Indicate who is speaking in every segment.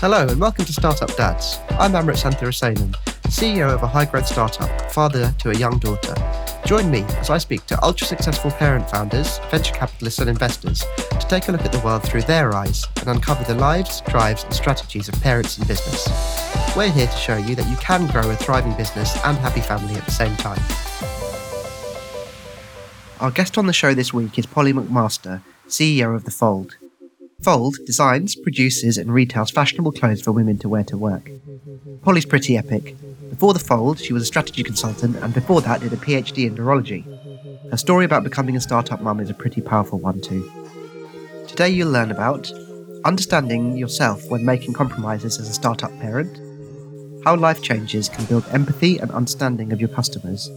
Speaker 1: Hello and welcome to Startup Dads. I'm Amrit Santhirasenan, CEO of a high growth startup, father to a young daughter. Join me as I speak to ultra successful parent founders, venture capitalists, and investors to take a look at the world through their eyes and uncover the lives, drives, and strategies of parents in business. We're here to show you that you can grow a thriving business and happy family at the same time. Our guest on the show this week is Polly McMaster, CEO of The Fold. Fold designs, produces, and retails fashionable clothes for women to wear to work. Polly's pretty epic. Before The Fold, she was a strategy consultant, and before that, did a PhD in neurology. Her story about becoming a startup mum is a pretty powerful one, too. Today, you'll learn about understanding yourself when making compromises as a startup parent, how life changes can build empathy and understanding of your customers,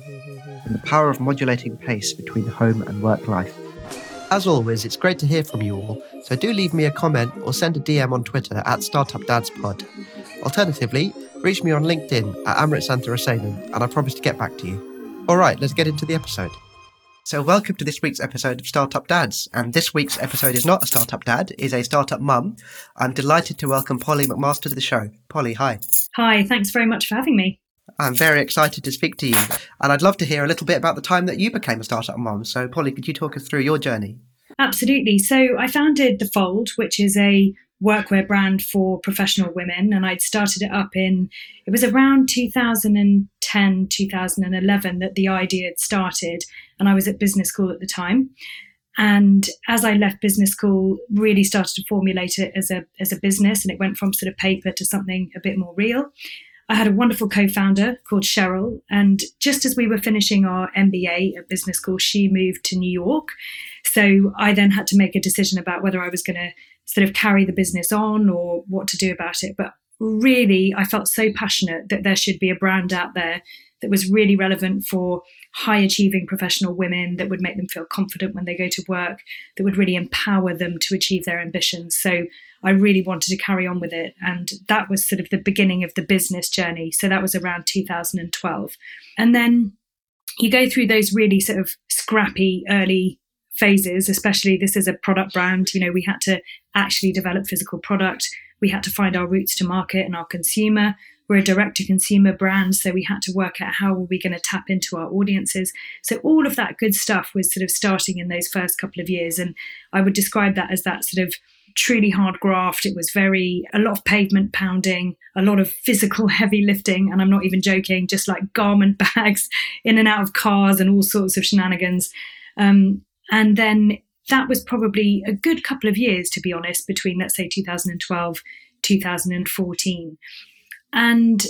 Speaker 1: and the power of modulating pace between home and work life. As always, it's great to hear from you all, so do leave me a comment or send a DM on Twitter at StartupDadsPod. Alternatively, reach me on LinkedIn at Amrit Santhirasenan, and I promise to get back to you. All right, let's get into the episode. So, welcome to this week's episode of Startup Dads. And this week's episode is not a startup dad, is a startup mum. I'm delighted to welcome Polly McMaster to the show. Polly, hi.
Speaker 2: Hi, thanks very much for having me.
Speaker 1: I'm very excited to speak to you, and I'd love to hear a little bit about the time that you became a startup mom. So, Polly, could you talk us through your journey?
Speaker 2: Absolutely. So, I founded The Fold, which is a workwear brand for professional women, and I'd started it up in, it was around 2010, 2011 that the idea had started, and I was at business school at the time. And as I left business school, really started to formulate it as a as a business, and it went from sort of paper to something a bit more real. I had a wonderful co founder called Cheryl. And just as we were finishing our MBA at business school, she moved to New York. So I then had to make a decision about whether I was going to sort of carry the business on or what to do about it. But really, I felt so passionate that there should be a brand out there that was really relevant for high achieving professional women that would make them feel confident when they go to work, that would really empower them to achieve their ambitions. So I really wanted to carry on with it. And that was sort of the beginning of the business journey. So that was around 2012. And then you go through those really sort of scrappy early phases, especially this is a product brand. You know, we had to actually develop physical product. We had to find our routes to market and our consumer. We're a direct to consumer brand, so we had to work out how were we going to tap into our audiences. So all of that good stuff was sort of starting in those first couple of years, and I would describe that as that sort of truly hard graft. It was very, a lot of pavement pounding, a lot of physical heavy lifting. And I'm not even joking, just like garment bags in and out of cars and all sorts of shenanigans. Um, and then that was probably a good couple of years, to be honest, between, let's say, 2012, 2014. And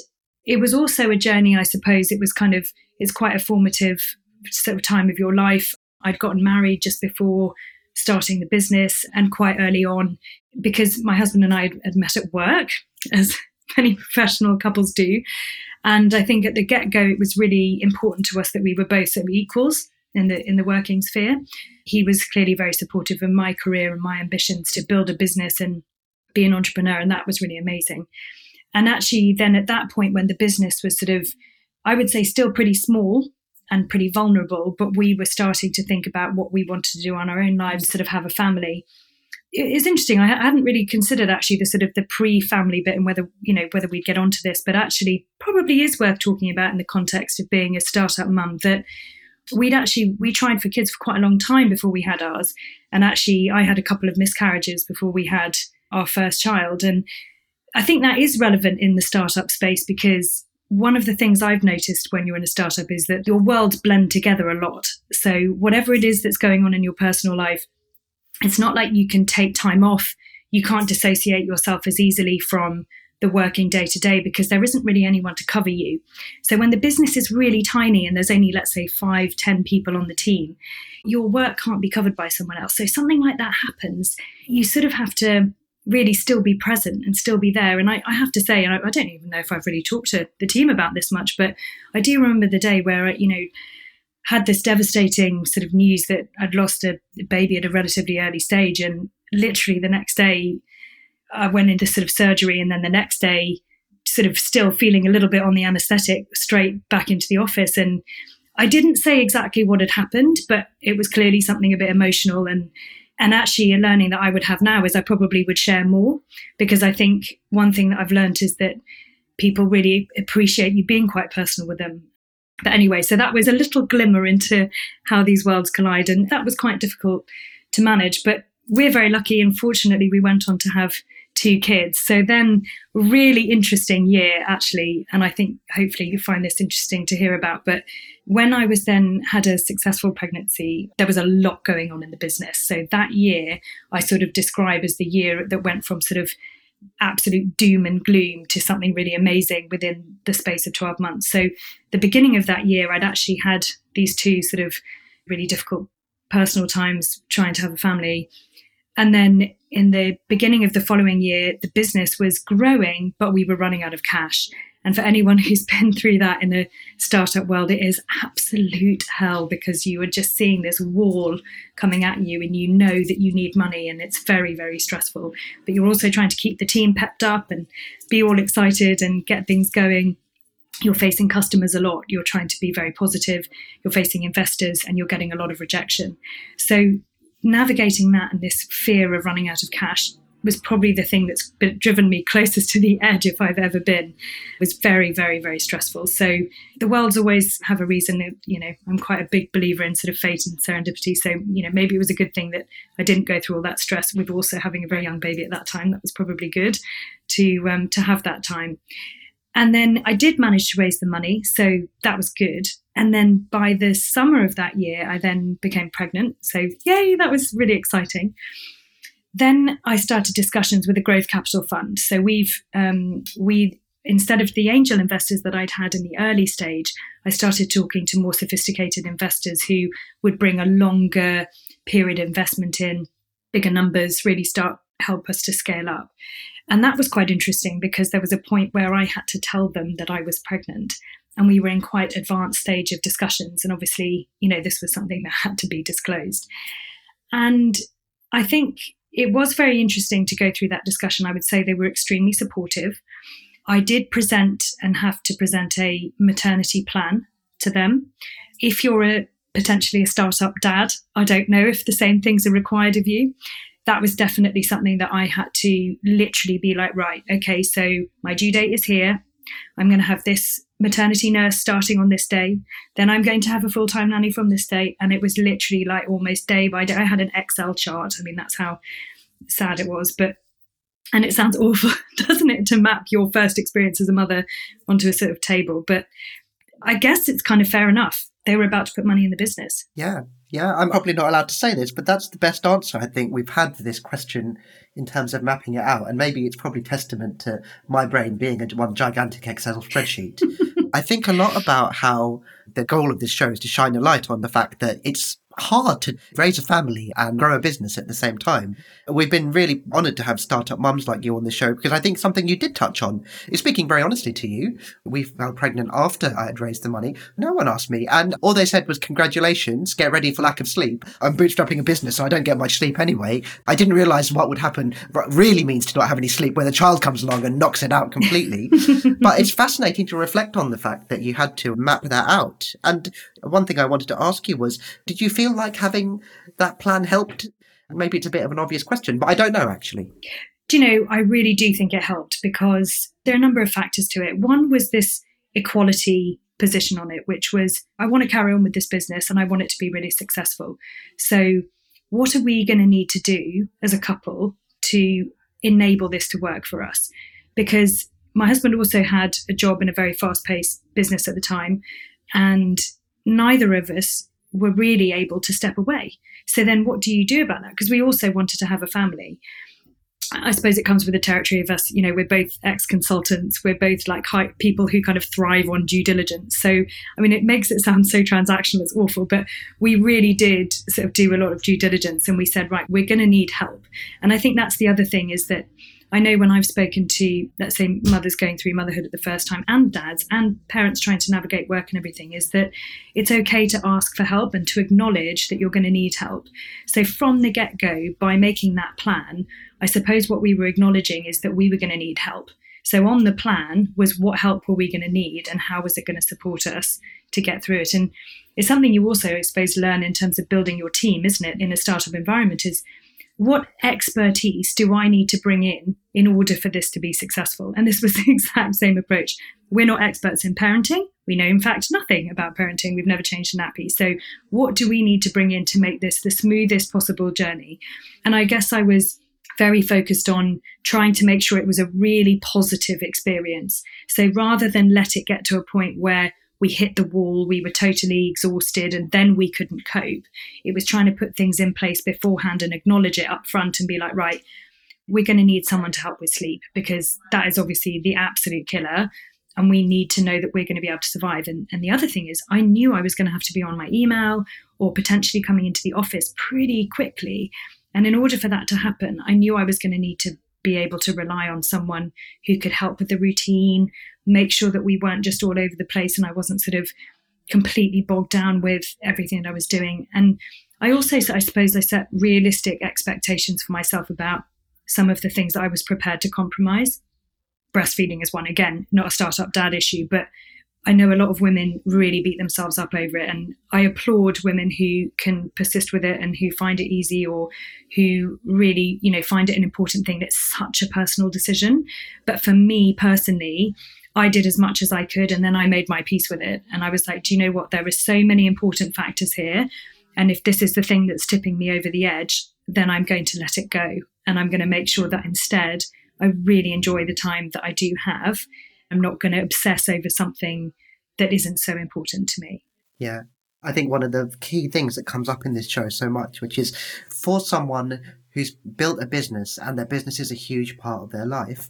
Speaker 2: it was also a journey, I suppose. It was kind of, it's quite a formative sort of time of your life. I'd gotten married just before starting the business and quite early on because my husband and I had met at work, as many professional couples do. And I think at the get go, it was really important to us that we were both sort of equals in the in the working sphere. He was clearly very supportive of my career and my ambitions to build a business and be an entrepreneur, and that was really amazing. And actually, then at that point, when the business was sort of, I would say, still pretty small, and pretty vulnerable, but we were starting to think about what we wanted to do on our own lives, sort of have a family. It's interesting. I hadn't really considered actually the sort of the pre-family bit and whether you know whether we'd get onto this, but actually probably is worth talking about in the context of being a startup mum. That we'd actually we tried for kids for quite a long time before we had ours, and actually I had a couple of miscarriages before we had our first child, and I think that is relevant in the startup space because one of the things I've noticed when you're in a startup is that your worlds blend together a lot. So, whatever it is that's going on in your personal life, it's not like you can take time off. You can't dissociate yourself as easily from the working day to day because there isn't really anyone to cover you. So, when the business is really tiny and there's only, let's say, five, ten people on the team, your work can't be covered by someone else. So, something like that happens, you sort of have to really still be present and still be there. And I, I have to say, and I, I, don't even know if I've really talked to the team about this much, but I do remember the day where, I, you know, had this devastating sort of news that I'd lost a baby at a relatively early stage. And literally the next day, I went into sort of surgery. And then the next day, sort of still feeling a little bit on the anesthetic, straight back into the office. And I didn't say exactly what had happened, but it was clearly something a bit emotional. And and actually a learning that I would have now is I probably would share more because I think one thing that I've learned is that people really appreciate you being quite personal with them. But anyway, so that was a little glimmer into how these worlds collide. And that was quite difficult to manage. But we're very lucky. And fortunately, we went on to have two kids. So then, really interesting year, actually. And I think hopefully you find this interesting to hear about. But when I was then had a successful pregnancy, there was a lot going on in the business. So that year, I sort of describe as the year that went from sort of absolute doom and gloom to something really amazing within the space of 12 months. So, the beginning of that year, I'd actually had these two sort of really difficult personal times trying to have a family. And then in the beginning of the following year, the business was growing, but we were running out of cash. And for anyone who's been through that in the startup world, it is absolute hell because you are just seeing this wall coming at you and you know that you need money and it's very, very stressful. But you're also trying to keep the team pepped up and be all excited and get things going. You're facing customers a lot. You're trying to be very positive. You're facing investors and you're getting a lot of rejection. So, navigating that and this fear of running out of cash was probably the thing that's driven me closest to the edge if I've ever been. It was very, very, very stressful. So the worlds always have a reason. That, You know, I'm quite a big believer in sort of fate and serendipity. So you know, maybe it was a good thing that I didn't go through all that stress with also having a very young baby at that time. That was probably good to um, to have that time. And then I did manage to raise the money, so that was good. And then by the summer of that year, I then became pregnant. So yay, that was really exciting then I started discussions with the Growth Capital Fund. So we've um, we instead of the angel investors that I'd had in the early stage, I started talking to more sophisticated investors who would bring a longer period investment in, bigger numbers, really start help us to scale up. And that was quite interesting because there was a point where I had to tell them that I was pregnant and we were in quite advanced stage of discussions and obviously, you know, this was something that had to be disclosed. And I think it was very interesting to go through that discussion. I would say they were extremely supportive. I did present and have to present a maternity plan to them. If you're a potentially a startup dad, I don't know if the same things are required of you. That was definitely something that I had to literally be like, right, okay, so my due date is here. I'm going to have this maternity nurse starting on this day. Then I'm going to have a full time nanny from this day. And it was literally like almost day by day. I had an Excel chart. I mean, that's how sad it was. But and it sounds awful, doesn't it, to map your first experience as a mother onto a sort of table. But I guess it's kind of fair enough. They were about to put money in the business.
Speaker 1: Yeah, yeah. I'm probably not allowed to say this, but that's the best answer I think we've had to this question in terms of mapping it out. And maybe it's probably testament to my brain being a one gigantic Excel spreadsheet. I think a lot about how the goal of this show is to shine a light on the fact that it's hard to raise a family and grow a business at the same time. We've been really honoured to have startup mums like you on the show because I think something you did touch on is speaking very honestly to you. We fell pregnant after I had raised the money. No one asked me. And all they said was, congratulations, get ready for lack of sleep. I'm bootstrapping a business, so I don't get much sleep anyway. I didn't realise what would happen really means to not have any sleep when the child comes along and knocks it out completely. but it's fascinating to reflect on the fact that you had to map that out. And one thing I wanted to ask you was, did you feel feel like having that plan helped? Maybe it's a bit of an obvious question, but I don't know actually.
Speaker 2: Do you know, I really do think it helped because there are a number of factors to it. One was this equality position on it, which was I want to carry on with this business and I want it to be really successful. So, what are we going to need to do as a couple to enable this to work for us? Because my husband also had a job in a very fast paced business at the time, and neither of us were really able to step away. So then what do you do about that? Because we also wanted to have a family. I suppose it comes with the territory of us, you know, we're both ex consultants. We're both like high, people who kind of thrive on due diligence. So, I mean, it makes it sound so transactional, it's awful, but we really did sort of do a lot of due diligence and we said, right, we're going to need help. And I think that's the other thing is that I know when I've spoken to, let's say, mothers going through motherhood at the first time and dads and parents trying to navigate work and everything, is that it's okay to ask for help and to acknowledge that you're going to need help. So from the get go, by making that plan, I suppose what we were acknowledging is that we were going to need help. So on the plan was what help were we going to need and how was it going to support us to get through it? And it's something you also, I suppose, learn in terms of building your team, isn't it? In a startup environment is what expertise do I need to bring in in order for this to be successful? And this was the exact same approach. We're not experts in parenting. We know, in fact, nothing about parenting. We've never changed a nappy. So, what do we need to bring in to make this the smoothest possible journey? And I guess I was very focused on trying to make sure it was a really positive experience. So, rather than let it get to a point where we hit the wall, we were totally exhausted, and then we couldn't cope. It was trying to put things in place beforehand and acknowledge it up front and be like, right, we're going to need someone to help with sleep because that is obviously the absolute killer. And we need to know that we're going to be able to survive. And, and the other thing is, I knew I was going to have to be on my email or potentially coming into the office pretty quickly. And in order for that to happen, I knew I was going to need to be able to rely on someone who could help with the routine, make sure that we weren't just all over the place and I wasn't sort of completely bogged down with everything that I was doing. And I also, I suppose, I set realistic expectations for myself about some of the things that I was prepared to compromise. Breastfeeding is one, again, not a startup dad issue, but I know a lot of women really beat themselves up over it. And I applaud women who can persist with it and who find it easy or who really, you know, find it an important thing. It's such a personal decision. But for me personally, I did as much as I could and then I made my peace with it. And I was like, do you know what? There are so many important factors here. And if this is the thing that's tipping me over the edge, then I'm going to let it go. And I'm going to make sure that instead I really enjoy the time that I do have I'm not going to obsess over something that isn't so important to me.
Speaker 1: Yeah. I think one of the key things that comes up in this show so much, which is for someone who's built a business and their business is a huge part of their life,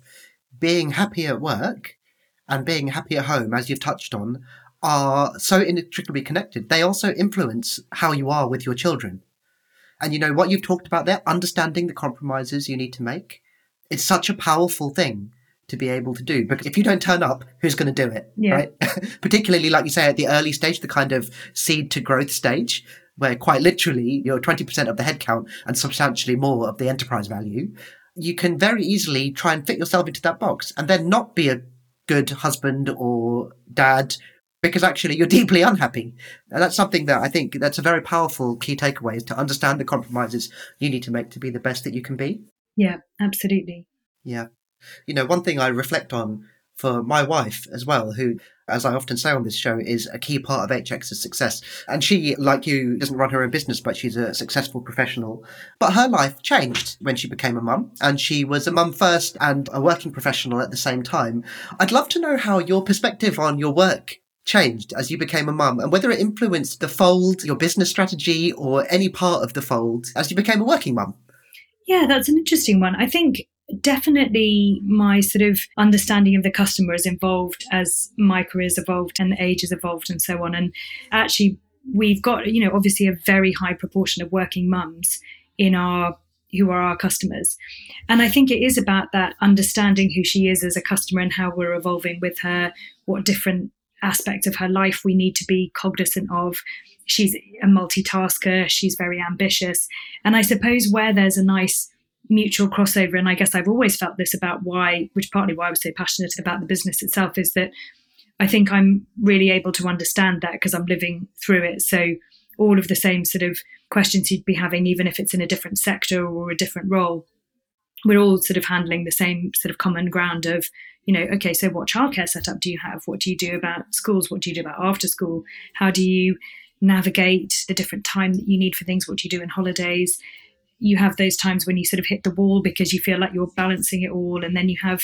Speaker 1: being happy at work and being happy at home, as you've touched on, are so inextricably connected. They also influence how you are with your children. And you know what you've talked about there, understanding the compromises you need to make. It's such a powerful thing to be able to do. Because if you don't turn up, who's going to do it? Yeah. Right. Particularly, like you say, at the early stage, the kind of seed to growth stage, where quite literally you're 20% of the headcount and substantially more of the enterprise value. You can very easily try and fit yourself into that box and then not be a good husband or dad because actually you're deeply unhappy. And that's something that I think that's a very powerful key takeaway is to understand the compromises you need to make to be the best that you can be.
Speaker 2: Yeah, absolutely.
Speaker 1: Yeah. You know, one thing I reflect on for my wife as well, who, as I often say on this show, is a key part of HX's success. And she, like you, doesn't run her own business, but she's a successful professional. But her life changed when she became a mum, and she was a mum first and a working professional at the same time. I'd love to know how your perspective on your work changed as you became a mum and whether it influenced the fold, your business strategy, or any part of the fold as you became a working mum.
Speaker 2: Yeah, that's an interesting one. I think definitely my sort of understanding of the customer has evolved as my career has evolved and age has evolved and so on. And actually, we've got, you know, obviously a very high proportion of working mums in our who are our customers. And I think it is about that understanding who she is as a customer and how we're evolving with her, what different aspects of her life we need to be cognizant of. She's a multitasker, she's very ambitious. And I suppose where there's a nice mutual crossover. And I guess I've always felt this about why, which partly why I was so passionate about the business itself, is that I think I'm really able to understand that because I'm living through it. So all of the same sort of questions you'd be having, even if it's in a different sector or a different role, we're all sort of handling the same sort of common ground of, you know, okay, so what childcare setup do you have? What do you do about schools? What do you do about after school? How do you navigate the different time that you need for things? What do you do in holidays? You have those times when you sort of hit the wall because you feel like you're balancing it all and then you have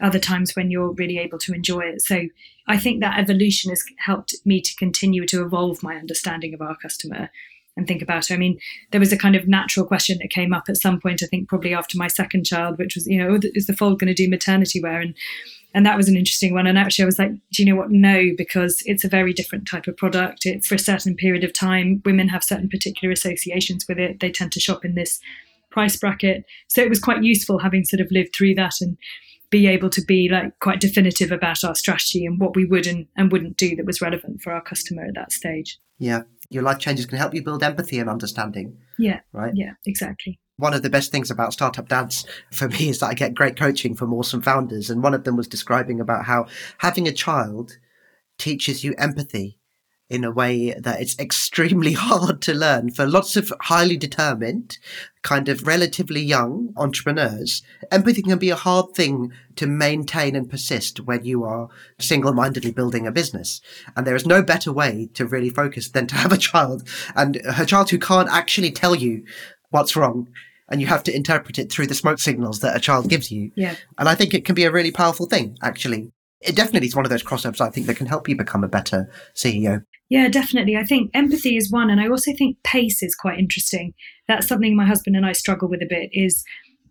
Speaker 2: other times when you're really able to enjoy it. So i think that evolution has helped me to continue to evolve my understanding of our customer and think about it. I mean, there was a kind of natural question that came up at some point, I think probably after my second child, which was, you know, oh, is the fold going to do maternity wear? And and that was an interesting one. And actually, I was like, do you know what? No, because it's a very different type of product. It's for a certain period of time. Women have certain particular associations with it. They tend to shop in this price bracket. So it was quite useful having sort of lived through that and be able to be like quite definitive about our strategy and what we would and, and wouldn't do that was relevant for our customer at that stage.
Speaker 1: Yeah. Your life changes can help you build empathy and understanding.
Speaker 2: Yeah.
Speaker 1: Right?
Speaker 2: Yeah, exactly
Speaker 1: one of the best things about startup dads for me is that I get great coaching from awesome founders. And one of them was describing about how having a child teaches you empathy in a way that it's extremely hard to learn for lots of highly determined, kind of relatively young entrepreneurs. Empathy can be a hard thing to maintain and persist when you are single mindedly building a business. And there is no better way to really focus than to have a child and a child who can't actually tell you what's wrong and you have to interpret it through the smoke signals that a child gives you.
Speaker 2: Yeah.
Speaker 1: And I think it can be a really powerful thing, actually. It definitely is one of those crossovers I think that can help you become a better CEO.
Speaker 2: Yeah, definitely. I think empathy is one. And I also think pace is quite interesting. That's something my husband and I struggle with a bit is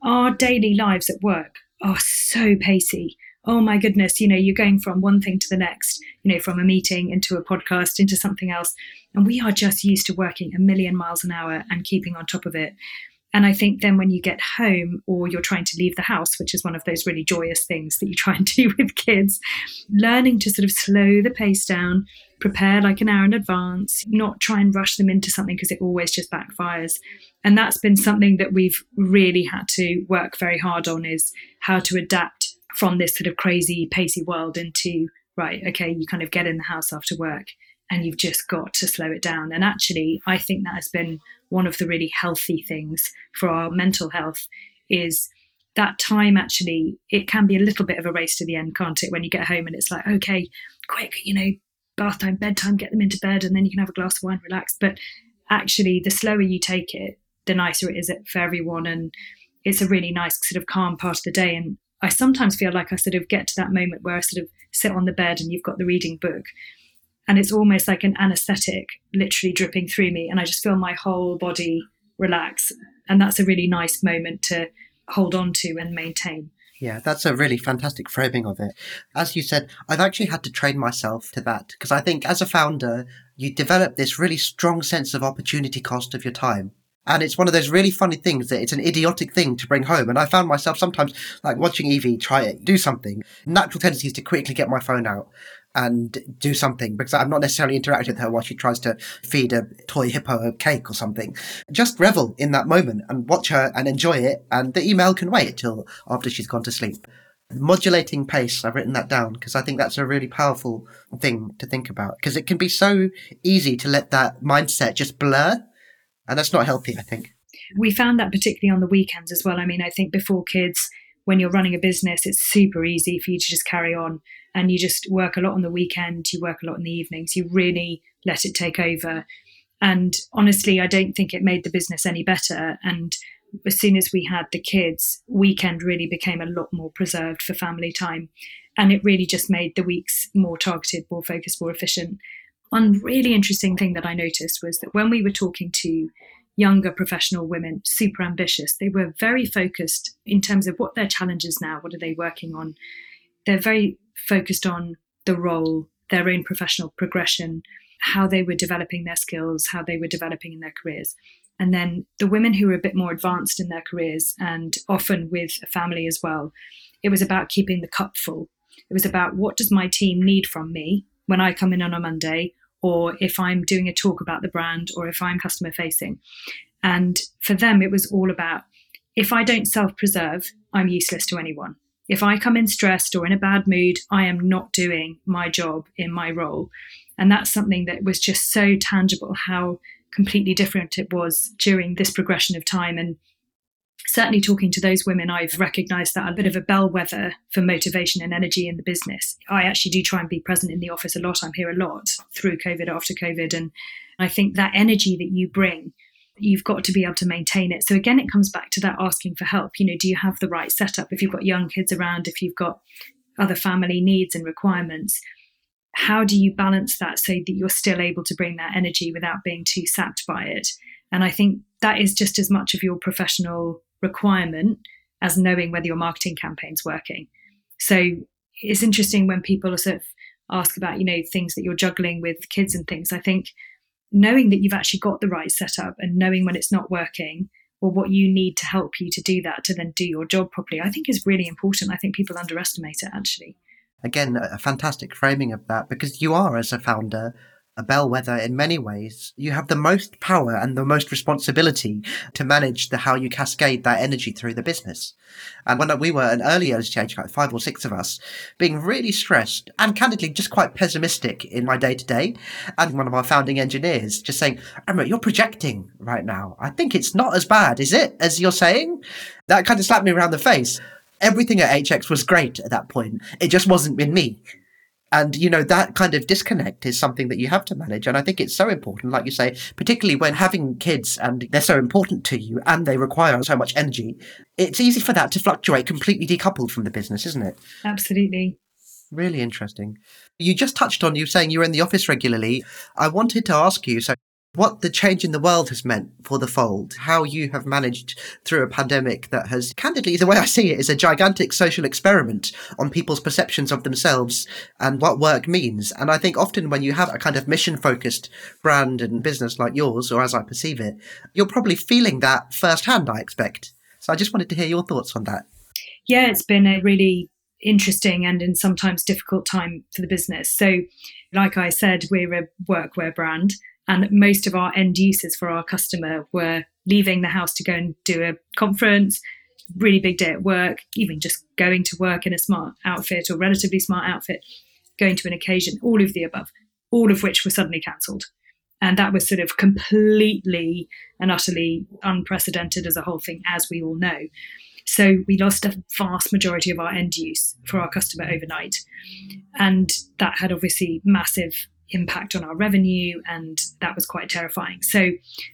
Speaker 2: our daily lives at work are so pacey. Oh my goodness, you know, you're going from one thing to the next, you know, from a meeting into a podcast into something else. And we are just used to working a million miles an hour and keeping on top of it. And I think then when you get home or you're trying to leave the house, which is one of those really joyous things that you try and do with kids, learning to sort of slow the pace down, prepare like an hour in advance, not try and rush them into something because it always just backfires. And that's been something that we've really had to work very hard on is how to adapt from this sort of crazy, pacey world into, right, okay, you kind of get in the house after work and you've just got to slow it down. And actually, I think that has been one of the really healthy things for our mental health is that time actually it can be a little bit of a race to the end can't it when you get home and it's like okay quick you know bath time bedtime get them into bed and then you can have a glass of wine relax. But actually the slower you take it the nicer it is for everyone. And it's a really nice sort of calm part of the day. And i sometimes feel like i sort of get to that moment where i sort of sit on the bed and you've got the reading book. And it's almost like an anesthetic literally dripping through me. And i just feel my whole body relax. And that's a really nice moment to hold on to and maintain
Speaker 1: yeah, that's a really fantastic framing of it. As you said, I've actually had to train myself to that because I think as a founder, you develop this really strong sense of opportunity cost of your time. And it's one of those really funny things that it's an idiotic thing to bring home. And I found myself sometimes like watching Evie try it, do something. Natural tendency is to quickly get my phone out and do something because I'm not necessarily interacting with her while she tries to feed a toy hippo a cake or something. Just revel in that moment and watch her and enjoy it. And the email can wait till after she's gone to sleep. Modulating pace, I've written that down because I think that's a really powerful thing to think about because it can be so easy to let that mindset just blur. And that's not healthy, I think.
Speaker 2: We found that particularly on the weekends as well. I mean, I think before kids, when you're running a business, it's super easy for you to just carry on and you just work a lot on the weekend, you work a lot in the evenings, you really let it take over. And honestly, I don't think it made the business any better. And as soon as we had the kids, weekend really became a lot more preserved for family time. And it really just made the weeks more targeted, more focused, more efficient. One really interesting thing that I noticed was that when we were talking to younger professional women, super ambitious, they were very focused in terms of what their challenges now, what are they working on. They're very focused on the role, their own professional progression, how they were developing their skills, how they were developing in their careers. And then the women who were a bit more advanced in their careers and often with a family as well, it was about keeping the cup full. It was about what does my team need from me when I come in on a Monday, or if I'm doing a talk about the brand, or if I'm customer facing. And for them, it was all about if I don't self preserve, I'm useless to anyone. If I come in stressed or in a bad mood, I am not doing my job in my role. And that's something that was just so tangible how completely different it was during this progression of time. And certainly talking to those women, I've recognized that a bit of a bellwether for motivation and energy in the business. I actually do try and be present in the office a lot. I'm here a lot through COVID, after COVID. And I think that energy that you bring you've got to be able to maintain it. So again, it comes back to that asking for help. You know, do you have the right setup? If you've got young kids around, if you've got other family needs and requirements, how do you balance that so that you're still able to bring that energy without being too sapped by it? And I think that is just as much of your professional requirement as knowing whether your marketing campaign's working. So it's interesting when people sort of ask about, you know, things that you're juggling with kids and things. I think knowing that you've actually got the right setup and knowing when it's not working or what you need to help you to do that to then do your job properly, I think is really important. I think people underestimate it actually.
Speaker 1: Again, a fantastic framing of that because you are, as a founder, a bellwether in many ways. You have the most power and the most responsibility to manage the how you cascade that energy through the business. And when we were an earlier stage, like five or six of us, being really stressed and candidly just quite pessimistic in my day to day, and one of our founding engineers just saying, Emma, you're projecting right now. I think it's not as bad, is it, as you're saying? That kind of slapped me around the face. Everything at HX was great at that point. It just wasn't in me. And, you know, that kind of disconnect is something that you have to manage. And I think it's so important, like you say, particularly when having kids and they're so important to you and they require so much energy. It's easy for that to fluctuate completely decoupled from the business, isn't it?
Speaker 2: Absolutely.
Speaker 1: Really interesting. You just touched on you saying you're in the office regularly. I wanted to ask you so what the change in the world has meant for the fold, how you have managed through a pandemic that has, candidly, the way I see it, is a gigantic social experiment on people's perceptions of themselves and what work means. And I think often when you have a kind of mission focused brand and business like yours, or as I perceive it, you're probably feeling that firsthand, I expect. So I just wanted to hear your thoughts on that.
Speaker 2: Yeah, it's been a really interesting and in sometimes difficult time for the business. So, like I said, we're a workwear brand and most of our end users for our customer were leaving the house to go and do a conference, really big day at work, even just going to work in a smart outfit or relatively smart outfit, going to an occasion, all of the above, all of which were suddenly cancelled. And that was sort of completely and utterly unprecedented as a whole thing, as we all know. So we lost a vast majority of our end use for our customer overnight. And that had obviously massive impact on our revenue, and that was quite terrifying. So,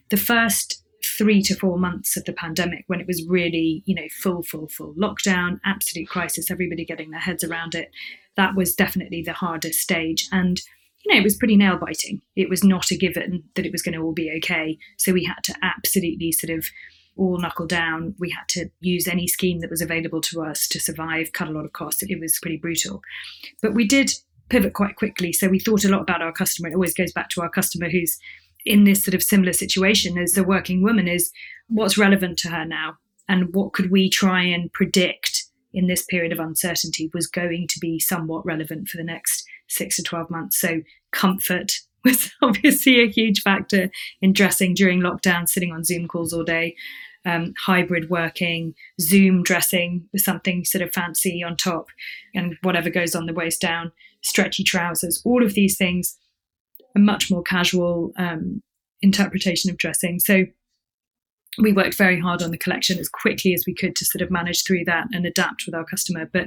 Speaker 2: the first three to four months of the pandemic, when it was really, you know, full, full, full lockdown, absolute crisis, everybody getting their heads around it, that was definitely the hardest stage. And you know, it was pretty nail biting. It was not a given that it was going to all be okay. So we had to absolutely sort of all knuckle down. We had to use any scheme that was available to us to survive, cut a lot of costs. It was pretty brutal. But we did pivot quite quickly. So we thought a lot about our customer. It always goes back to our customer who's in this sort of similar situation as the working woman is what's relevant to her now and what could we try and predict in this period of uncertainty was going to be somewhat relevant for the next six to 12 months. So comfort was obviously a huge factor in dressing during lockdown, sitting on Zoom calls all day. Um, hybrid working, Zoom dressing with something sort of fancy on top, and whatever goes on the waist down stretchy trousers, all of these things, a much more casual um, interpretation of dressing. So we worked very hard on the collection as quickly as we could to sort of manage through that and adapt with our customer, but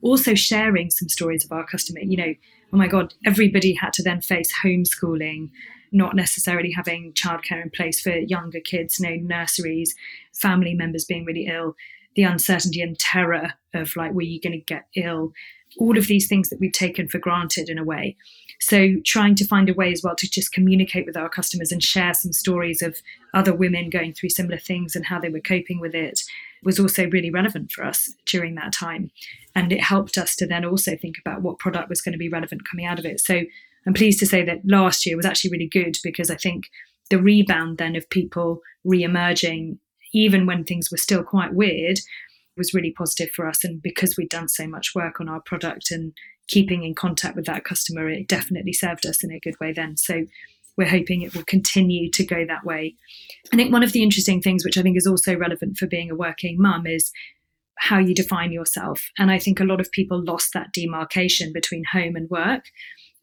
Speaker 2: also sharing some stories of our customer. You know, oh my God, everybody had to then face homeschooling, not necessarily having childcare in place for younger kids, no nurseries, family members being really ill, the uncertainty and terror of like, were you going to get ill? all of these things that we've taken for granted in a way. So, trying to find a way as well to just communicate with our customers and share some stories of other women going through similar things and how they were coping with it was also really relevant for us during that time. And it helped us to then also think about what product was going to be relevant coming out of it. So, I'm pleased to say that last year was actually really good because I think the rebound then of people re emerging, even when things were still quite weird, was really positive for us. And because we'd done so much work on our product and keeping in contact with that customer, it definitely served us in a good way then. So we're hoping it will continue to go that way. I think one of the interesting things, which I think is also relevant for being a working mum, is how you define yourself. And I think a lot of people lost that demarcation between home and work.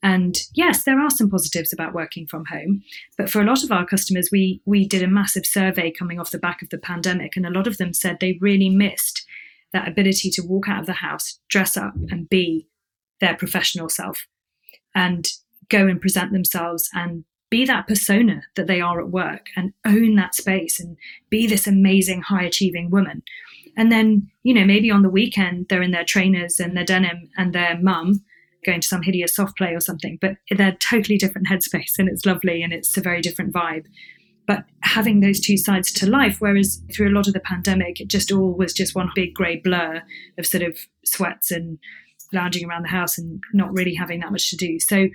Speaker 2: And yes, there are some positives about working from home, but for a lot of our customers, we we did a massive survey coming off the back of the pandemic, and a lot of them said they really missed that ability to walk out of the house, dress up, and be their professional self, and go and present themselves and be that persona that they are at work and own that space and be this amazing high achieving woman. And then, you know, maybe on the weekend they're in their trainers and their denim and their mum going to some hideous soft play or something, but they're totally different headspace and it's lovely and it's a very different vibe. But having those two sides to life, whereas through a lot of the pandemic, it just all was just one big grey blur of sort of sweats and lounging around the house and not really having that much to do. So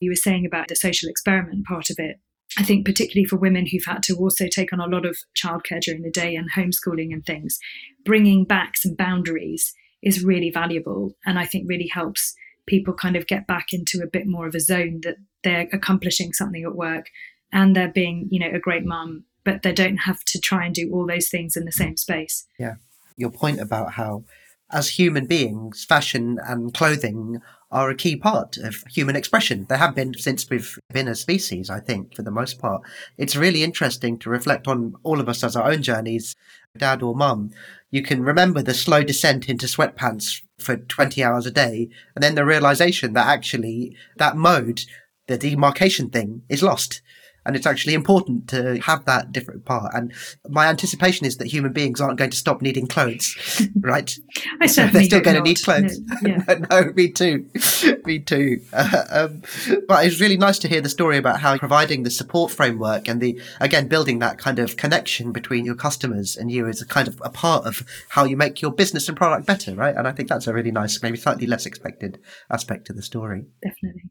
Speaker 2: you were saying about the social experiment part of it. I think particularly for women who've had to also take on a lot of childcare during the day and homeschooling and things, bringing back some boundaries is really valuable and I think really helps people kind of get back into a bit more of a zone that they're accomplishing something at work and they're being, you know, a great mum, but they don't have to try and do all those things in the same space.
Speaker 1: Yeah. Your point about how, as human beings, fashion and clothing are a key part of human expression. They have been since we've been a species, I think, for the most part. It's really interesting to reflect on all of us as our own journeys, dad or mum. You can remember the slow descent into sweatpants for 20 hours a day, and then the realization that actually that mode, the demarcation thing, is lost and it's actually important to have that different part. And my anticipation is that human beings aren't going to stop needing clothes, right?
Speaker 2: I
Speaker 1: so
Speaker 2: they're
Speaker 1: still going
Speaker 2: not.
Speaker 1: to need clothes.
Speaker 2: No, yeah.
Speaker 1: no, me too, me too. Uh, um, but it's really nice to hear the story about how providing the support framework and the again building that kind of connection between your customers and you is a kind of a part of how you make your business and product better, right? And I think that's a really nice, maybe slightly less expected aspect to the story.
Speaker 2: Definitely.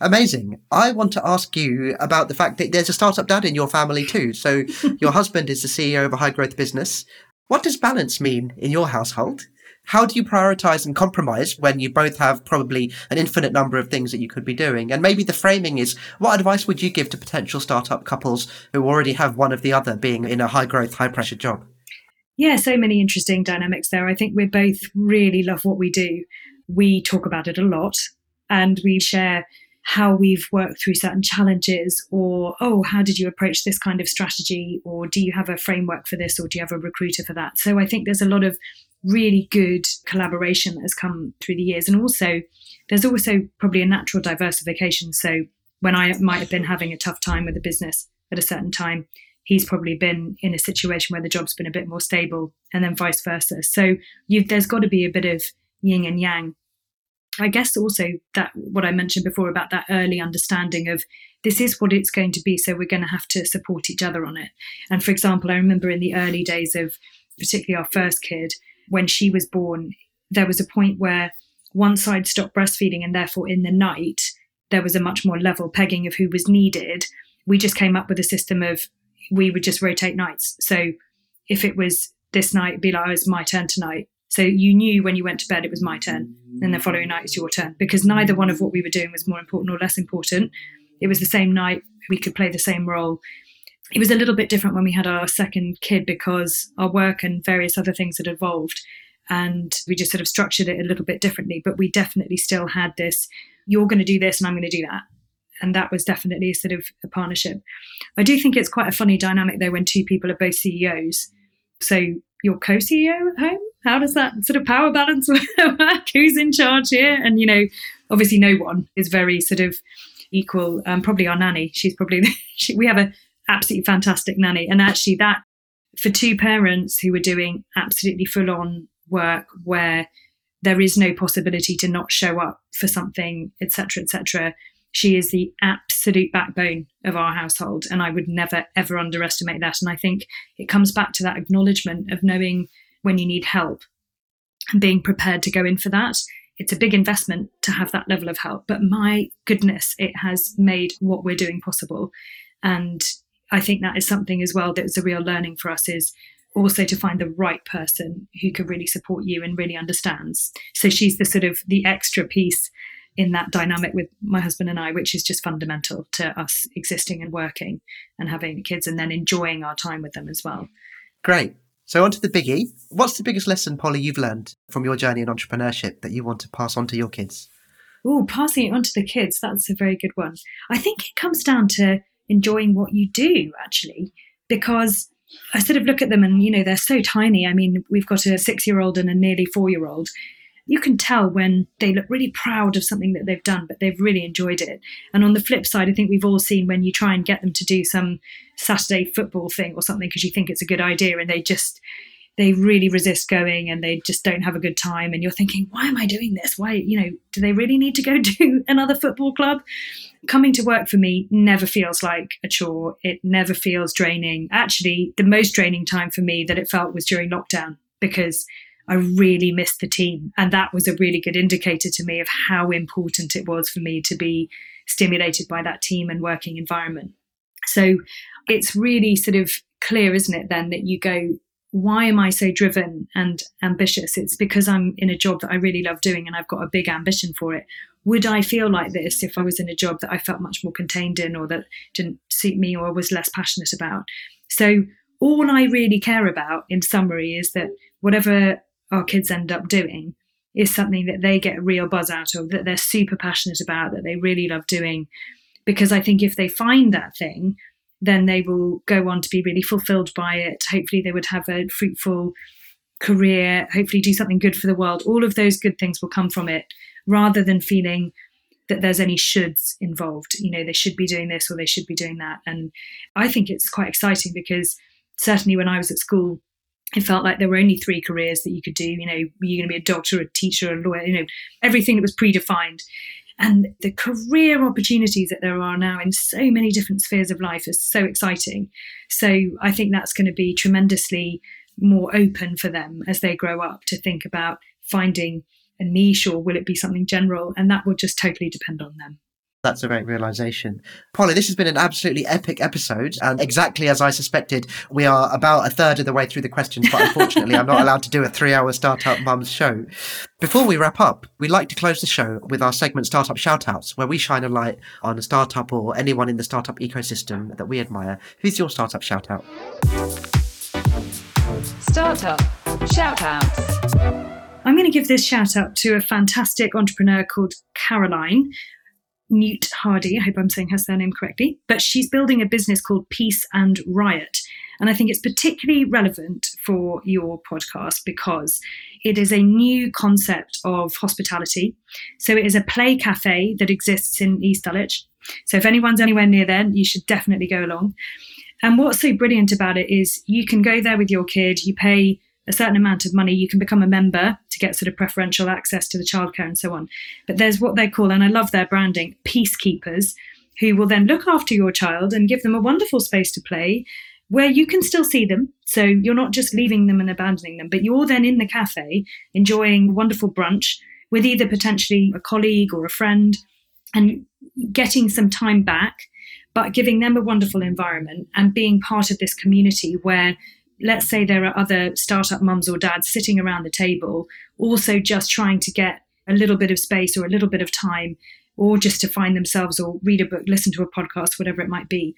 Speaker 1: Amazing. I want to ask you about the fact that there's a startup dad in your family too. So your husband is the CEO of a high growth business. What does balance mean in your household? How do you prioritize and compromise when you both have probably an infinite number of things that you could be doing? And maybe the framing is what advice would you give to potential startup couples who already have one of the other being in a high growth, high pressure job?
Speaker 2: Yeah, so many interesting dynamics there. I think we both really love what we do. We talk about it a lot and we share how we've worked through certain challenges or oh how did you approach this kind of strategy? Or do you have a framework for this or do you have a recruiter for that? So i think there's a lot of really good collaboration that has come through the years. And also there's also probably a natural diversification. So when i might have been having a tough time with the business at a certain time he's probably been in a situation where the job's been a bit more stable and then vice versa. So there's got to be a bit of yin and yang I guess also that what I mentioned before about that early understanding of this is what it's going to be, so we're going to have to support each other on it. And for example, I remember in the early days of particularly our first kid, when she was born, there was a point where one side stopped breastfeeding, and therefore in the night, there was a much more level pegging of who was needed. We just came up with a system of we would just rotate nights. So if it was this night, it'd be like, oh, it's my turn tonight. So you knew when you went to bed it was my turn and the following night it's your turn because neither one of what we were doing was more important or less important. It was the same night, we could play the same role. It was a little bit different when we had our second kid because our work and various other things had evolved and we just sort of structured it a little bit differently. But we definitely still had this you're going to do this and I'm going to do that. And that was definitely sort of a partnership. I do think it's quite a funny dynamic though when two people are both CEOs. So your co CEO at home how does that sort of power balance work? Who's in charge here? And, you know, obviously no one is very sort of equal. Um, probably our nanny. She's probably, she, we have a absolutely fantastic nanny. And actually that for two parents who are doing absolutely full on work where there is no possibility to not show up for something, etc., etc. She is the absolute backbone of our household, and I would never ever underestimate that. And I think it comes back to that acknowledgement of knowing when you need help and being prepared to go in for that. It's a big investment to have that level of help, but my goodness, it has made what we're doing possible. And I think that is something as well that was a real learning for us is also to find the right person who can really support you and really understands. So she's the sort of the extra piece in that dynamic with my husband and I, which is just fundamental to us existing and working and having kids and then enjoying our time with them as well.
Speaker 1: Great. So, on to the biggie. What's the biggest lesson, Polly, you've learned from your journey in entrepreneurship that you want to pass on to your kids?
Speaker 2: Oh, passing it on to the kids, that's a very good one. I think it comes down to enjoying what you do, actually, because I sort of look at them and, you know, they're so tiny. I mean, we've got a six year old and a nearly four year old you can tell when they look really proud of something that they've done, but they've really enjoyed it. And on the flip side, I think we've all seen when you try and get them to do some Saturday football thing or something because you think it's a good idea and they just they really resist going and they just don't have a good time and you're thinking why am i doing this? Why you know do they really need to go to another football club? Coming to work for me never feels like a chore. It never feels draining. Actually the most draining time for me that it felt was during lockdown because I really missed the team. And that was a really good indicator to me of how important it was for me to be stimulated by that team and working environment. So it's really sort of clear, isn't it, then that you go, why am I so driven and ambitious? It's because I'm in a job that I really love doing and I've got a big ambition for it. Would I feel like this if I was in a job that I felt much more contained in or that didn't suit me or was less passionate about? So, all I really care about, in summary, is that whatever our kids end up doing is something that they get a real buzz out of, that they're super passionate about, that they really love doing. Because I think if they find that thing, then they will go on to be really fulfilled by it. Hopefully, they would have a fruitful career, hopefully, do something good for the world. All of those good things will come from it rather than feeling that there's any shoulds involved. You know, they should be doing this or they should be doing that. And I think it's quite exciting because certainly when I was at school, it felt like there were only three careers that you could do. You know, you're going to be a doctor, a teacher, a lawyer, you know, everything that was predefined. And the career opportunities that there are now in so many different spheres of life is so exciting. So I think that's going to be tremendously more open for them as they grow up to think about finding a niche or will it be something general? And that will just totally depend on them.
Speaker 1: That's a great realization. Polly, this has been an absolutely epic episode. And exactly as I suspected, we are about a third of the way through the questions, but unfortunately, I'm not allowed to do a three hour Startup Mums show. Before we wrap up, we'd like to close the show with our segment Startup Shoutouts, where we shine a light on a startup or anyone in the startup ecosystem that we admire. Who's your startup shoutout?
Speaker 3: Startup Shoutouts.
Speaker 2: I'm going to give this shout out to a fantastic entrepreneur called Caroline. Newt Hardy. I hope I'm saying her surname correctly. But she's building a business called Peace and Riot. And I think it's particularly relevant for your podcast because it is a new concept of hospitality. So it is a play cafe that exists in East Dulwich. So if anyone's anywhere near there, you should definitely go along. And what's so brilliant about it is you can go there with your kid, you pay a certain amount of money, you can become a member to get sort of preferential access to the childcare and so on. But there's what they call, and I love their branding, peacekeepers, who will then look after your child and give them a wonderful space to play where you can still see them. So you're not just leaving them and abandoning them, but you're then in the cafe enjoying wonderful brunch with either potentially a colleague or a friend and getting some time back, but giving them a wonderful environment and being part of this community where let's say there are other startup mums or dads sitting around the table, also just trying to get a little bit of space or a little bit of time, or just to find themselves or read a book, listen to a podcast, whatever it might be.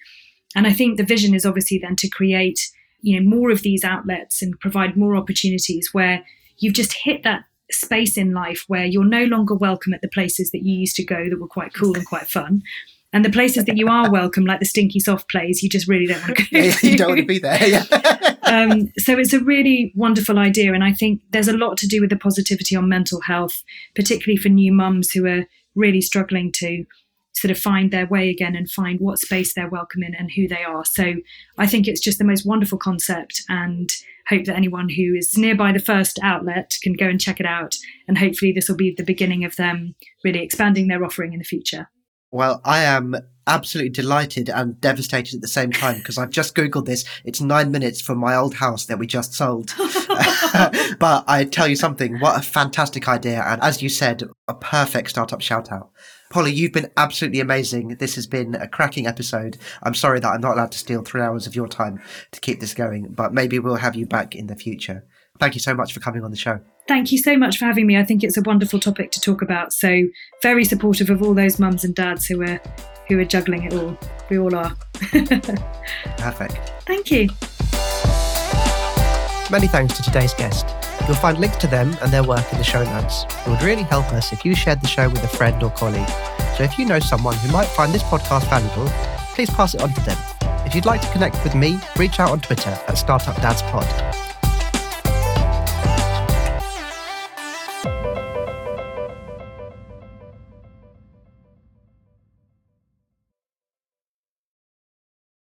Speaker 2: And I think the vision is obviously then to create, you know, more of these outlets and provide more opportunities where you've just hit that space in life where you're no longer welcome at the places that you used to go that were quite cool and quite fun. And the places that you are welcome, like the stinky soft plays, you just really don't want to go.
Speaker 1: you don't want to be there. Yeah.
Speaker 2: um, so it's a really wonderful idea, and I think there's a lot to do with the positivity on mental health, particularly for new mums who are really struggling to sort of find their way again and find what space they're welcome in and who they are. So I think it's just the most wonderful concept and hope that anyone who is nearby the first outlet can go and check it out. And hopefully this will be the beginning of them really expanding their offering in the future.
Speaker 1: Well, I am absolutely delighted and devastated at the same time because I've just Googled this. It's nine minutes from my old house that we just sold. but I tell you something, what a fantastic idea. And as you said, a perfect startup shout out. Polly, you've been absolutely amazing. This has been a cracking episode. I'm sorry that I'm not allowed to steal three hours of your time to keep this going, but maybe we'll have you back in the future. Thank you so much for coming on the show.
Speaker 2: Thank you so much for having me. I think it's a wonderful topic to talk about. So very supportive of all those mums and dads who are who are juggling it all. We all are.
Speaker 1: Perfect.
Speaker 2: Thank you.
Speaker 1: Many thanks to today's guest. You'll find links to them and their work in the show notes. It would really help us if you shared the show with a friend or colleague. So if you know someone who might find this podcast valuable, please pass it on to them. If you'd like to connect with me, reach out on Twitter at StartupDadsPod.